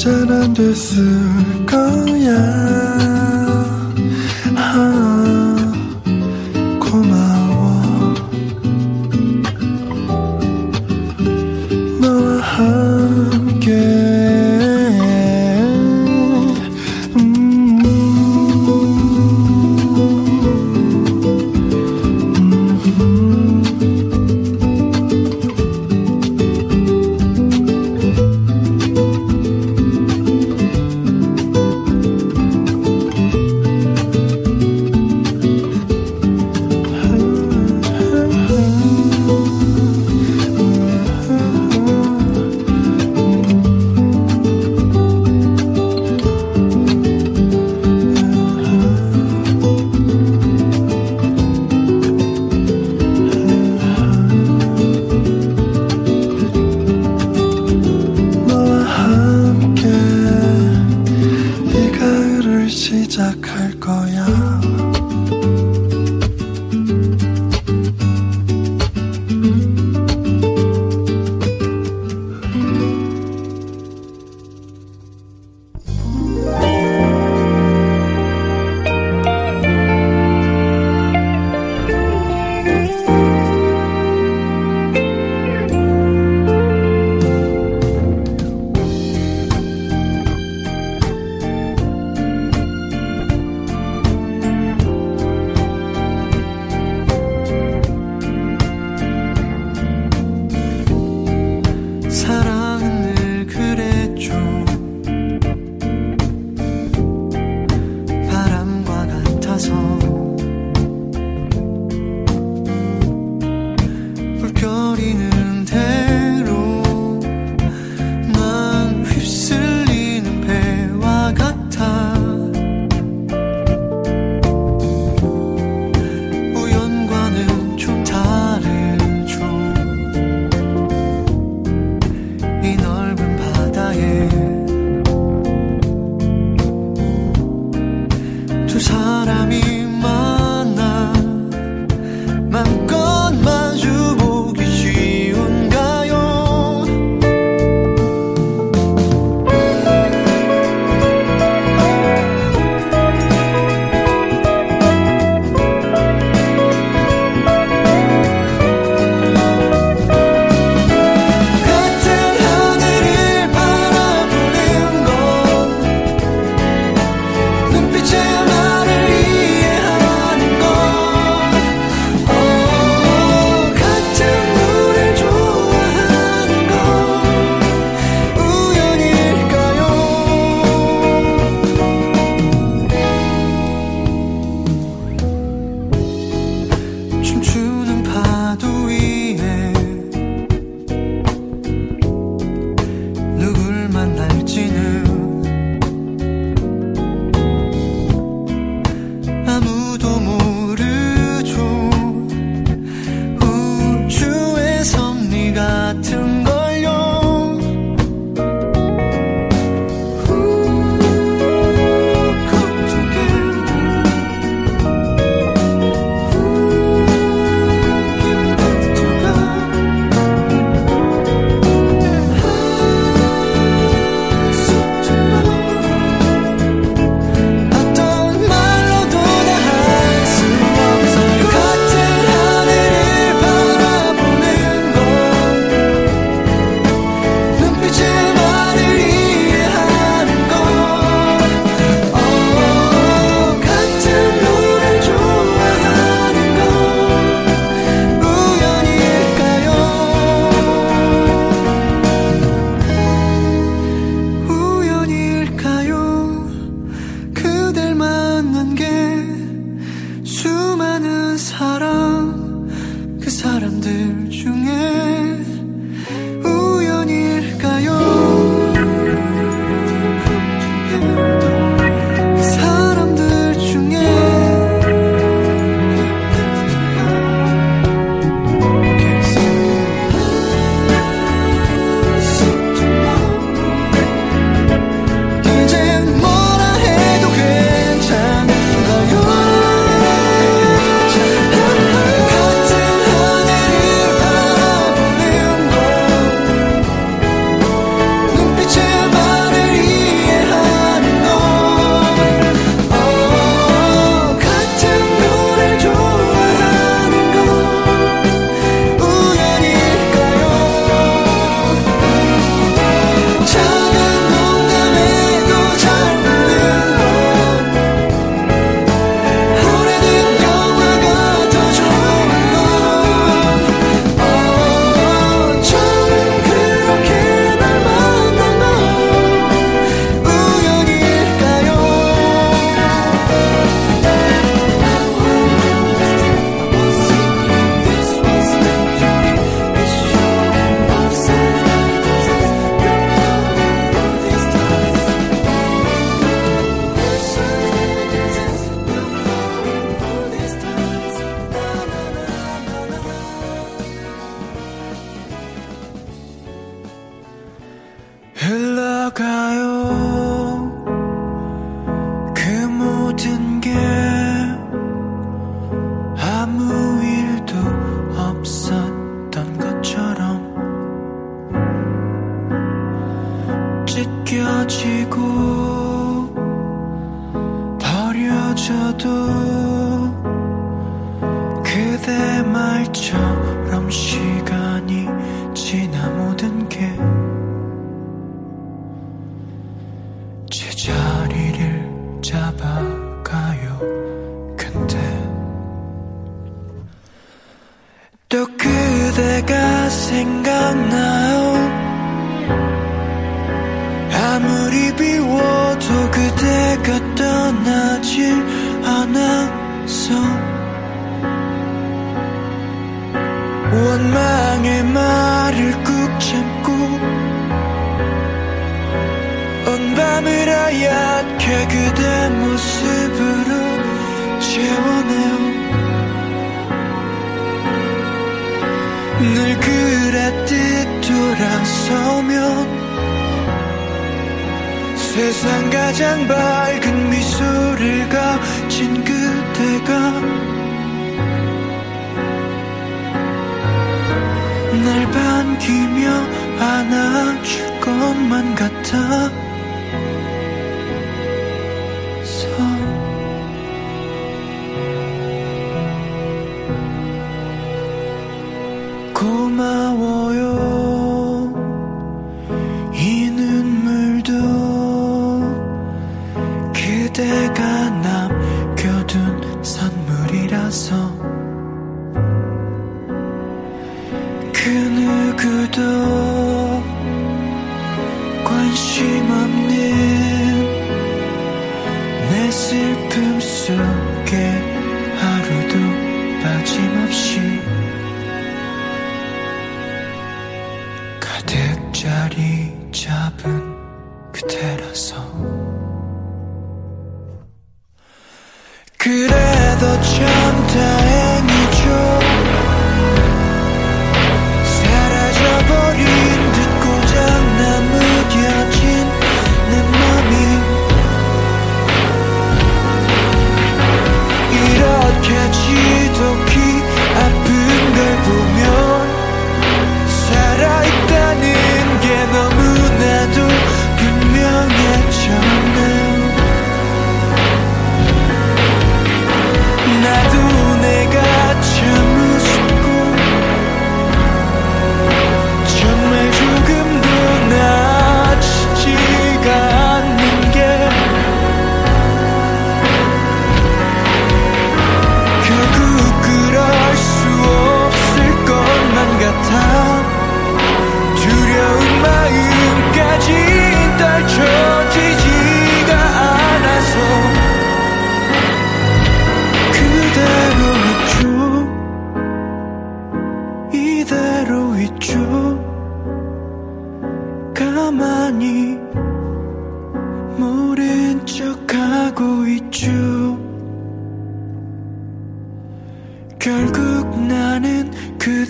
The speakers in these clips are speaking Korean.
나 혼자는 안 됐을 거야. 아,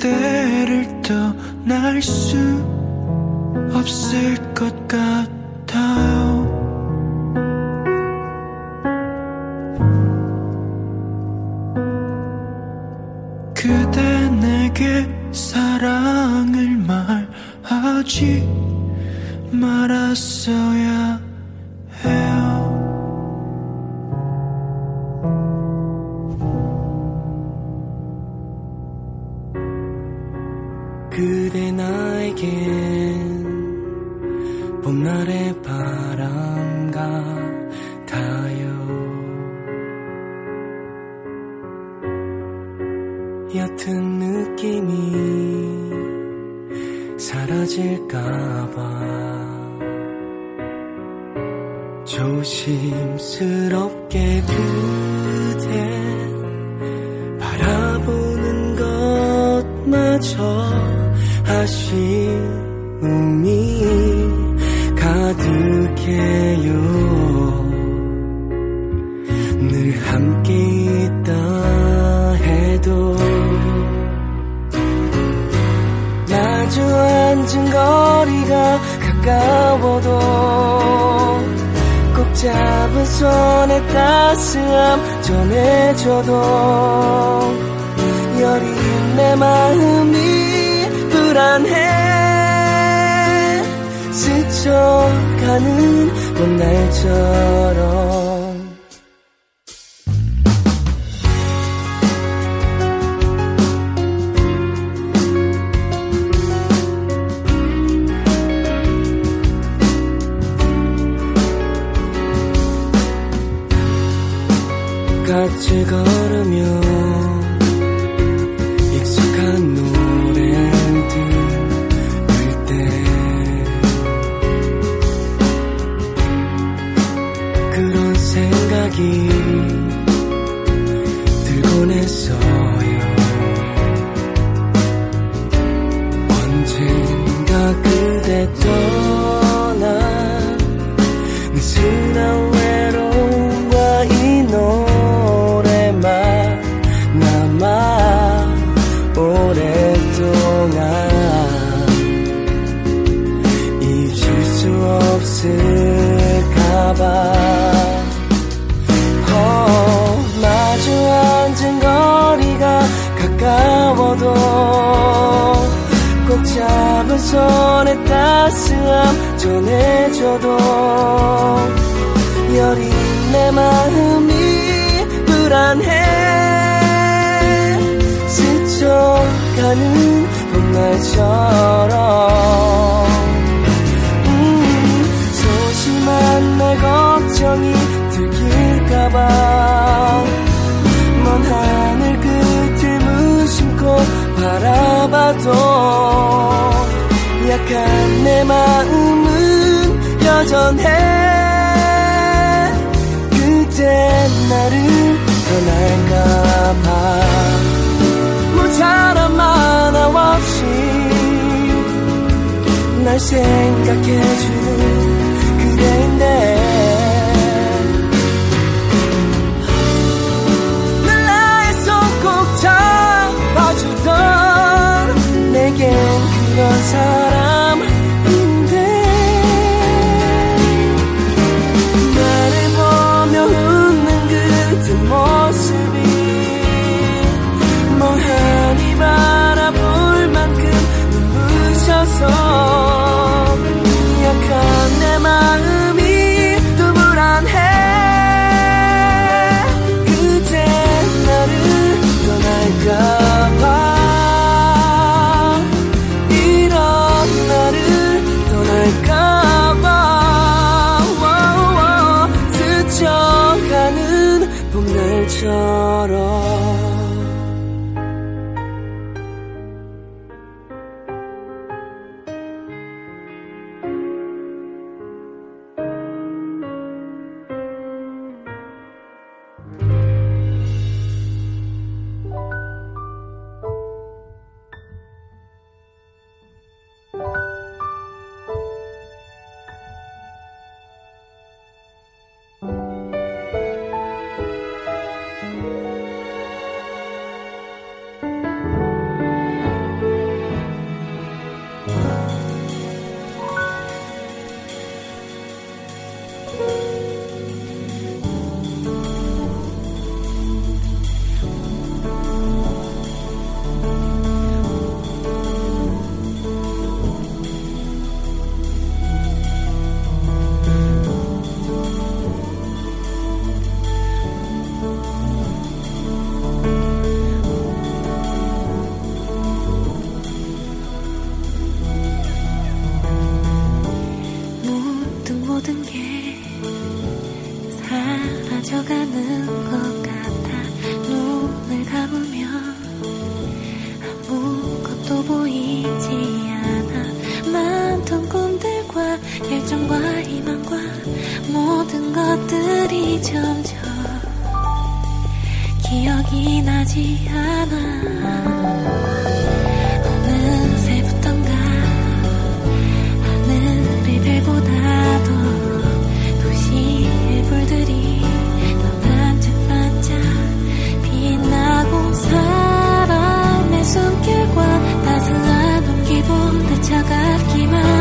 그대를 떠날 수 없을 것 같아 같이 걸으며 익숙한 노래를 들을 때. 그런 생각이 내 마음이 불안해. 스쳐가는 봄날처럼. 음, 소심한 내 걱정이 들킬까봐. 먼 하늘 끝을 무심코 바라봐도 약한 내 마음은 여전해 나를 떠날까봐. 모자란 만화 없이 날 생각해주는 그대인데 날 나의 손 꼭 잡아주던 내겐 그런 사람 것들이 점점 기억이 나지 않아. 어느새부턴가 하늘빛보다도 도시의 불들이 더 반짝반짝 빛나고 사람의 손길과 따스한 온기보다 차갑기만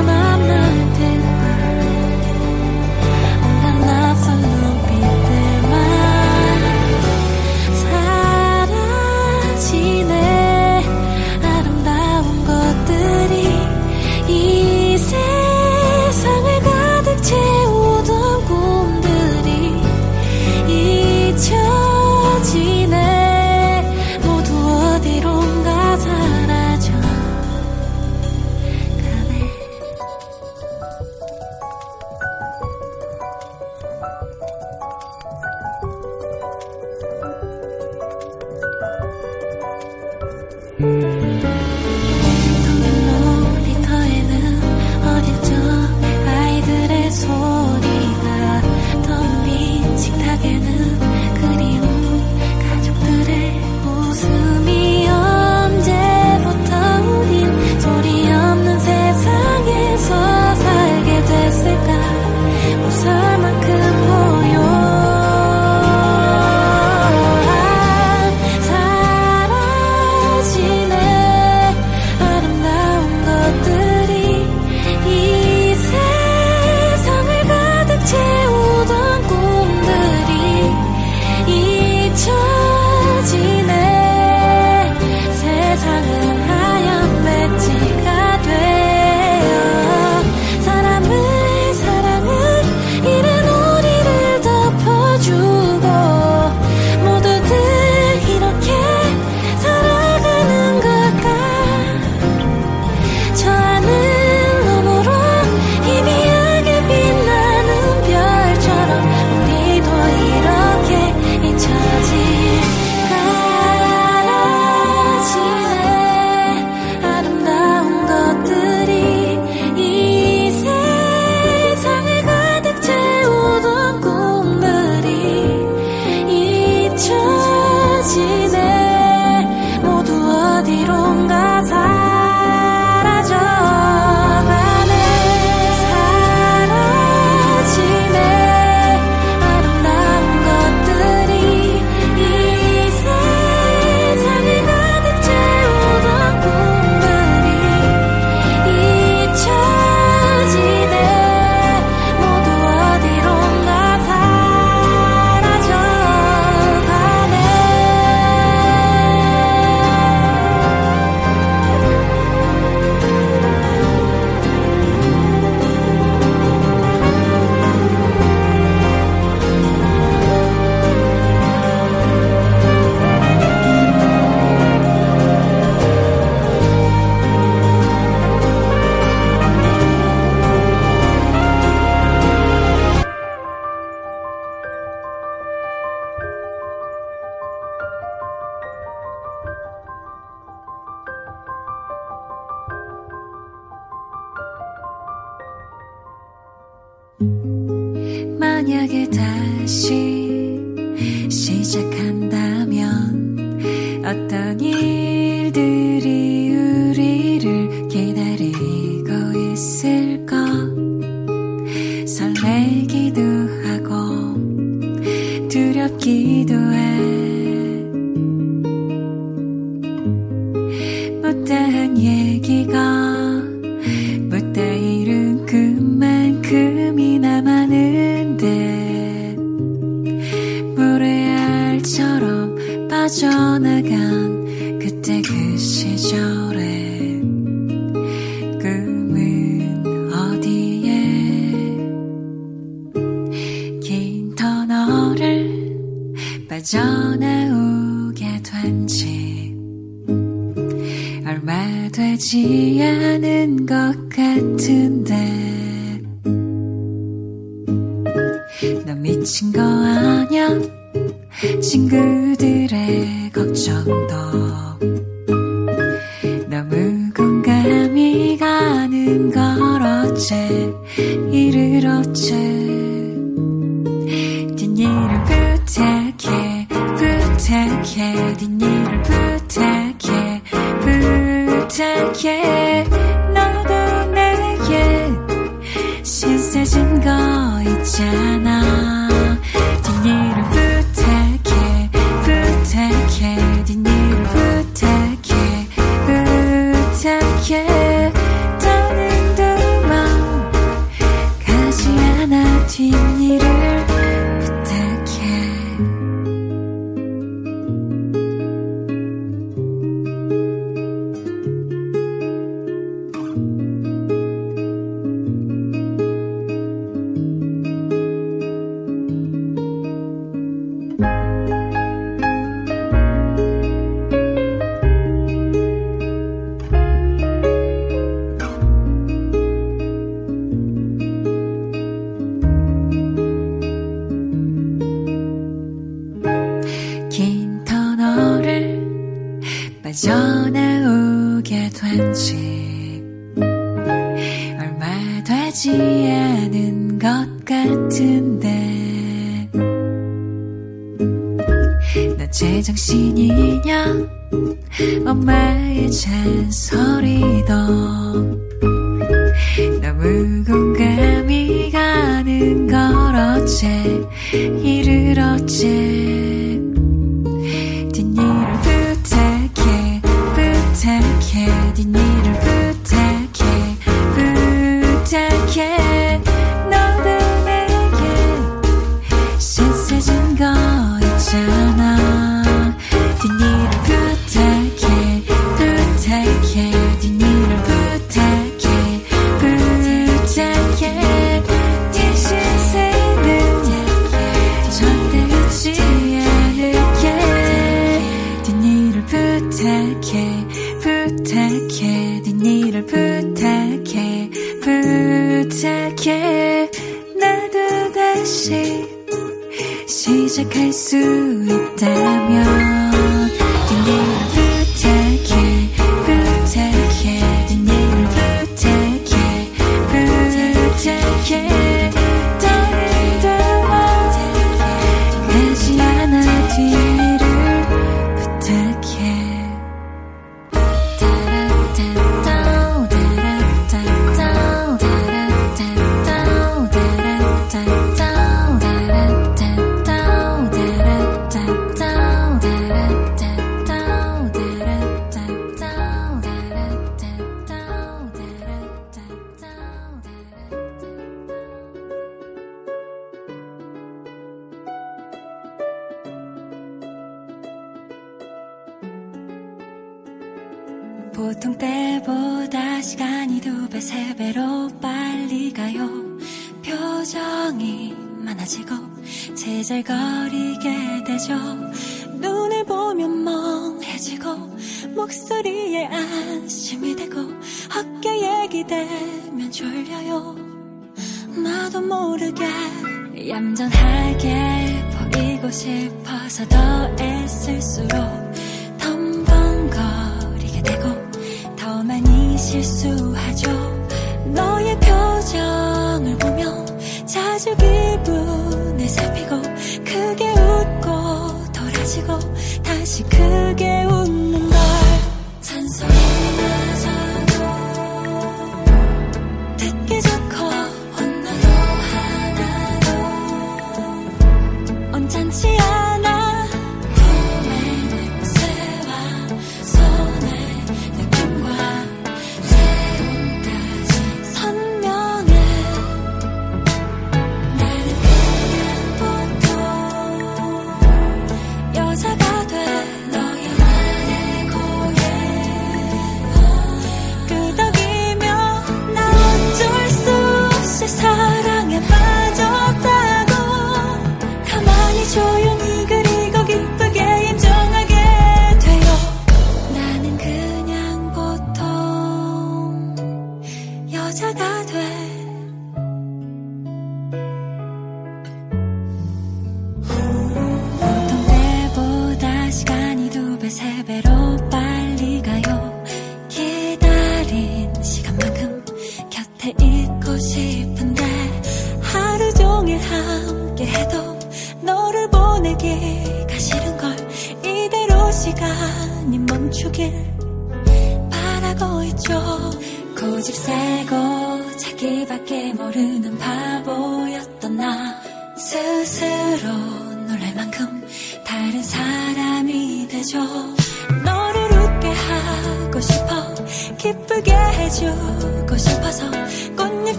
전화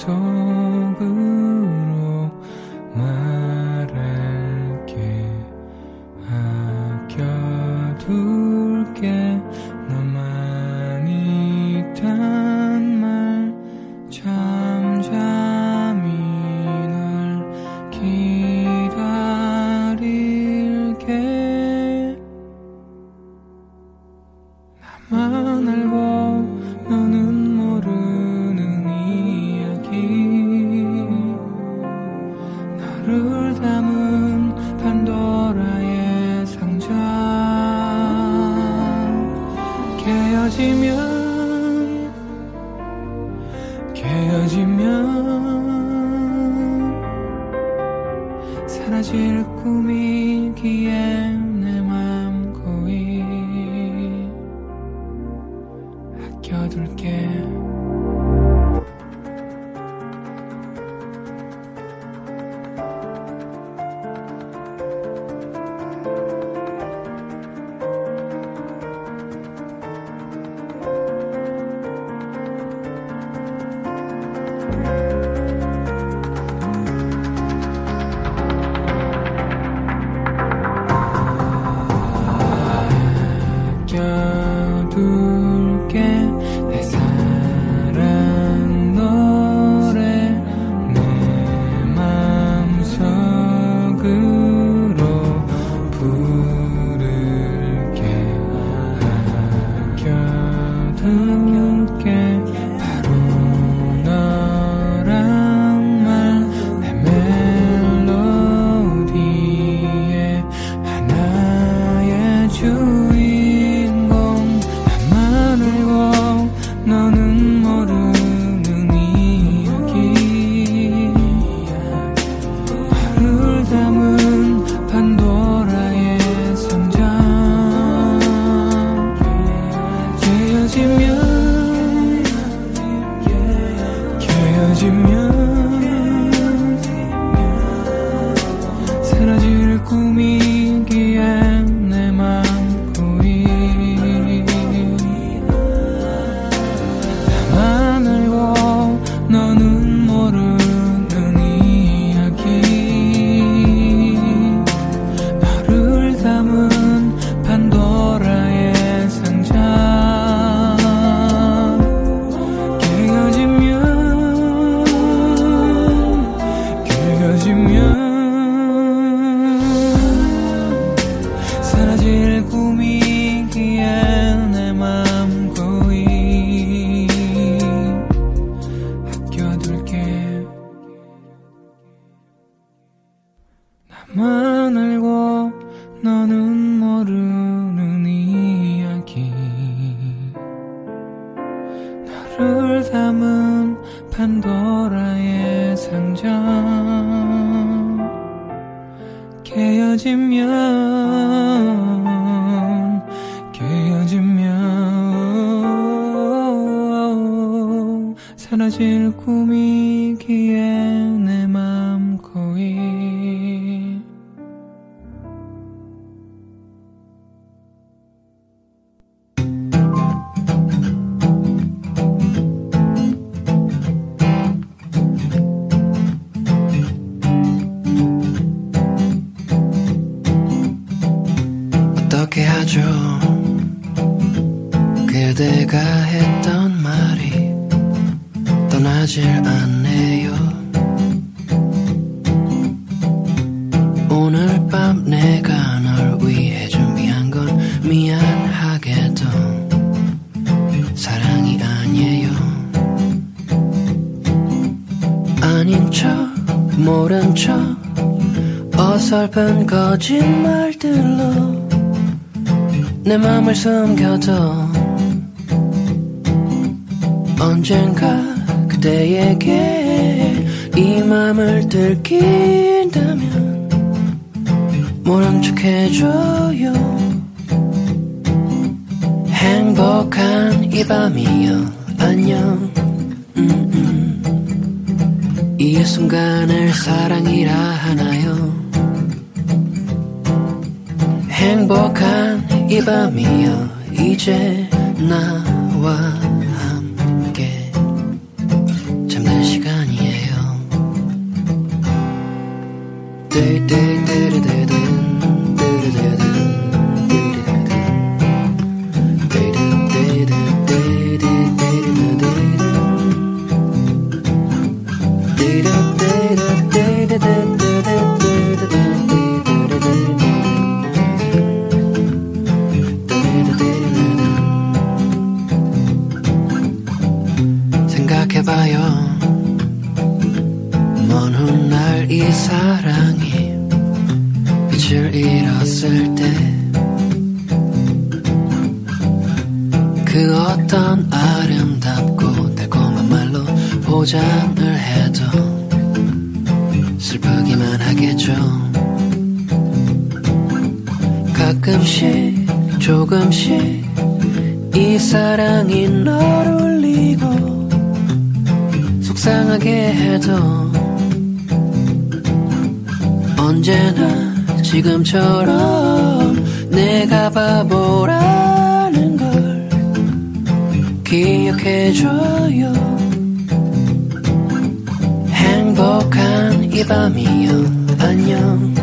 속으 말해줘. 그대가 했던 말이 떠나질 않네요. 오늘 밤 내가 널 위해 준비한 건 미안하게도 사랑이 아니에요. 아닌 척 모른 척 어설픈 거짓말들로 내 맘을 숨겨둬. 언젠가 그대에게 이 맘을 들킨다면 모른 척 해줘요. 행복한 이 밤이여 안녕. 음, 음. 이 순간을 사랑이라 하나요? 행복한 이 밤이여 이제 나와. 슬프기만 하겠죠. 가끔씩 조금씩 이 사랑이 널 울리고 속상하게 해도 언제나 지금처럼 내가 바보라는 걸 기억해줘요 행복한 이 밤이요. 안녕.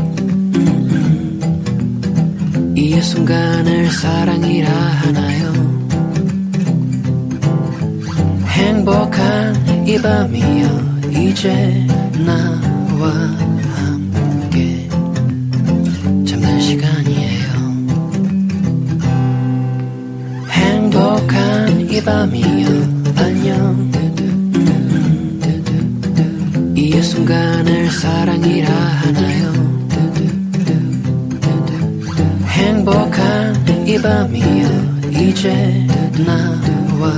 이 순간을 사랑이라 하나요? 행복한 이 밤이요. 이제 나와 함께. 잠들 시간이에요. 행복한 이 밤이요 순간을 사랑이라 하나요? 행복한 이 밤이요 이제 나와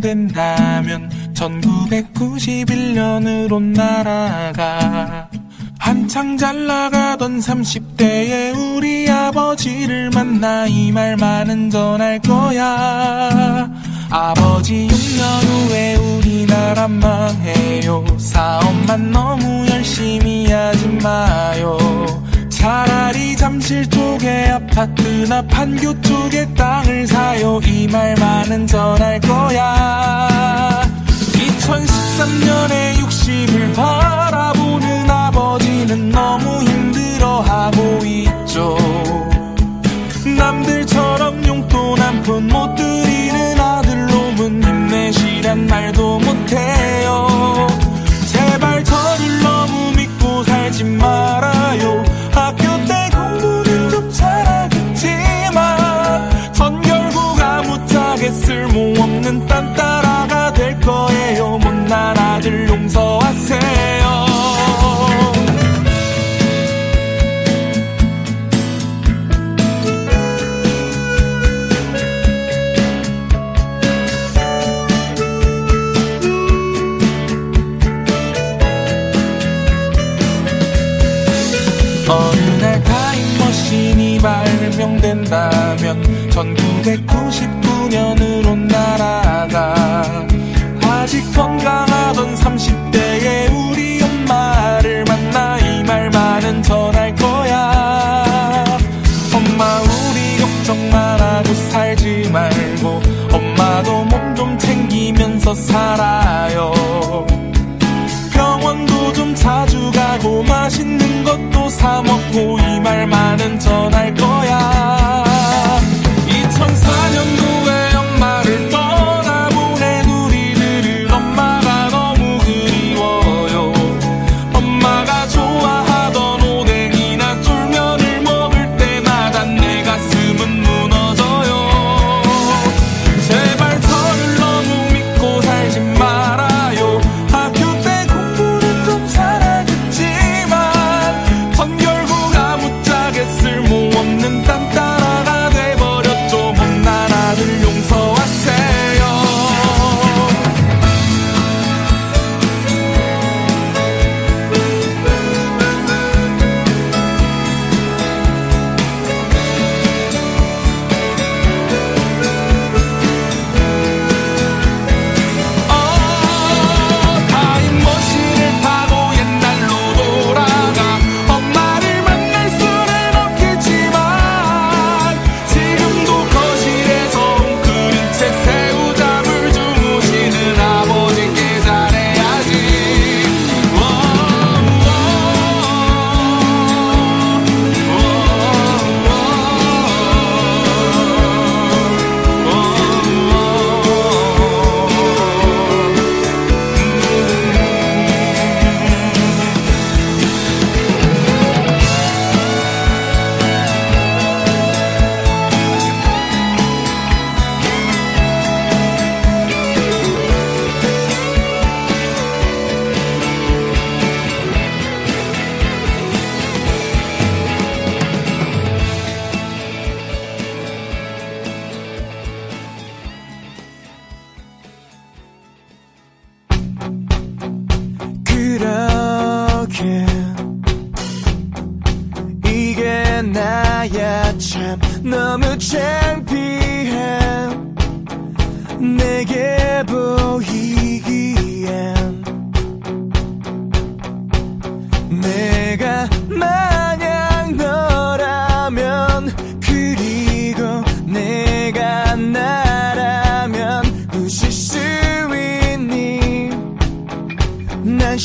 발명된다면 1991년으로 날아가 한창 잘 나가던 30대의 우리 아버지를 만나 이 말만은 전할 거야. 아버지 6년 후에 우리나라 망해요? 사업만 너무 열심히 하지 마요 잠실 쪽에 아파트나 판교 쪽에 땅을 사요. 이 말만은 전할 거야. 2013년에 60을 바라보는 아버지는 너무 힘들어하고 있죠. 남들처럼 용돈 한 푼 못 드리는 아들 놈은 힘내시란 말도 못해요. 제발 저를 너무 믿고 살지 말아요 쓸모없는 딴따라가 될 거예요. 못난 아들 용서하세요. 어느 날 타임머신이 발명된다면 1999년으 건강하던 30대의 우리 엄마를 만나 이 말만은 전할 거야. 엄마 우리 걱정만 하고 살지 말고 엄마도 몸 좀 챙기면서 살아요. 병원도 좀 자주 가고 맛있는 것도 사 먹고 이 말만은 전할 거야. 2004년도에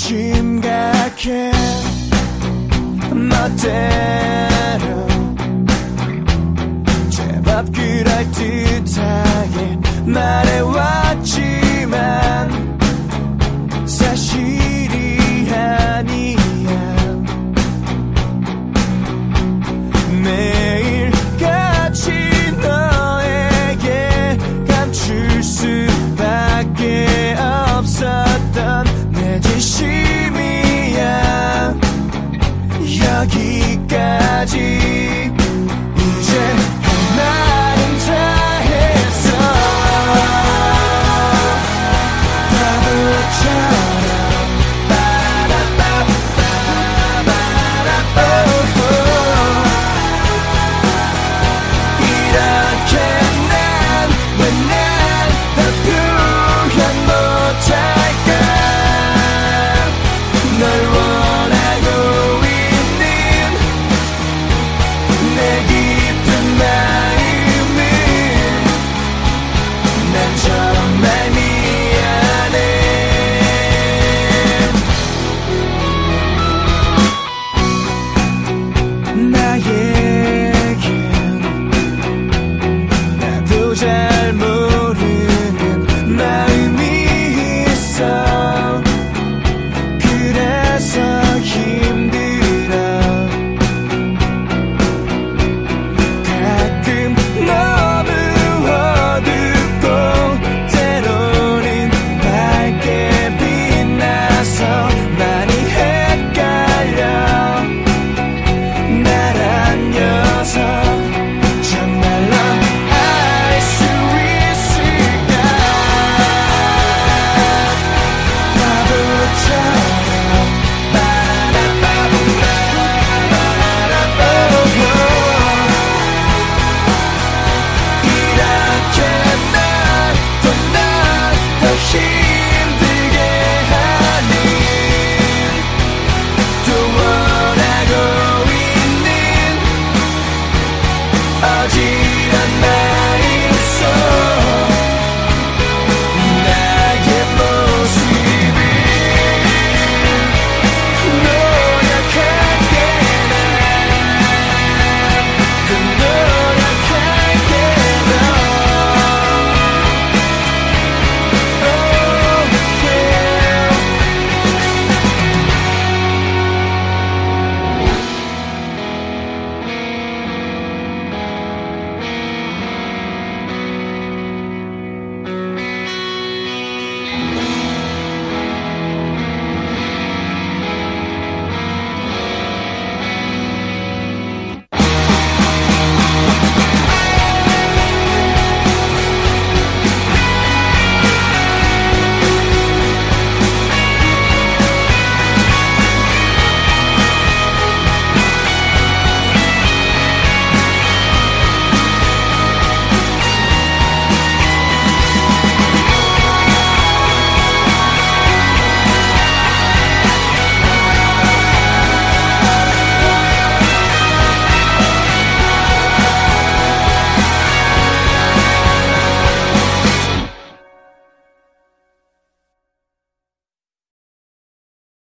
심각해. 멋대로 제법 그럴듯하게 말해왔지만 사실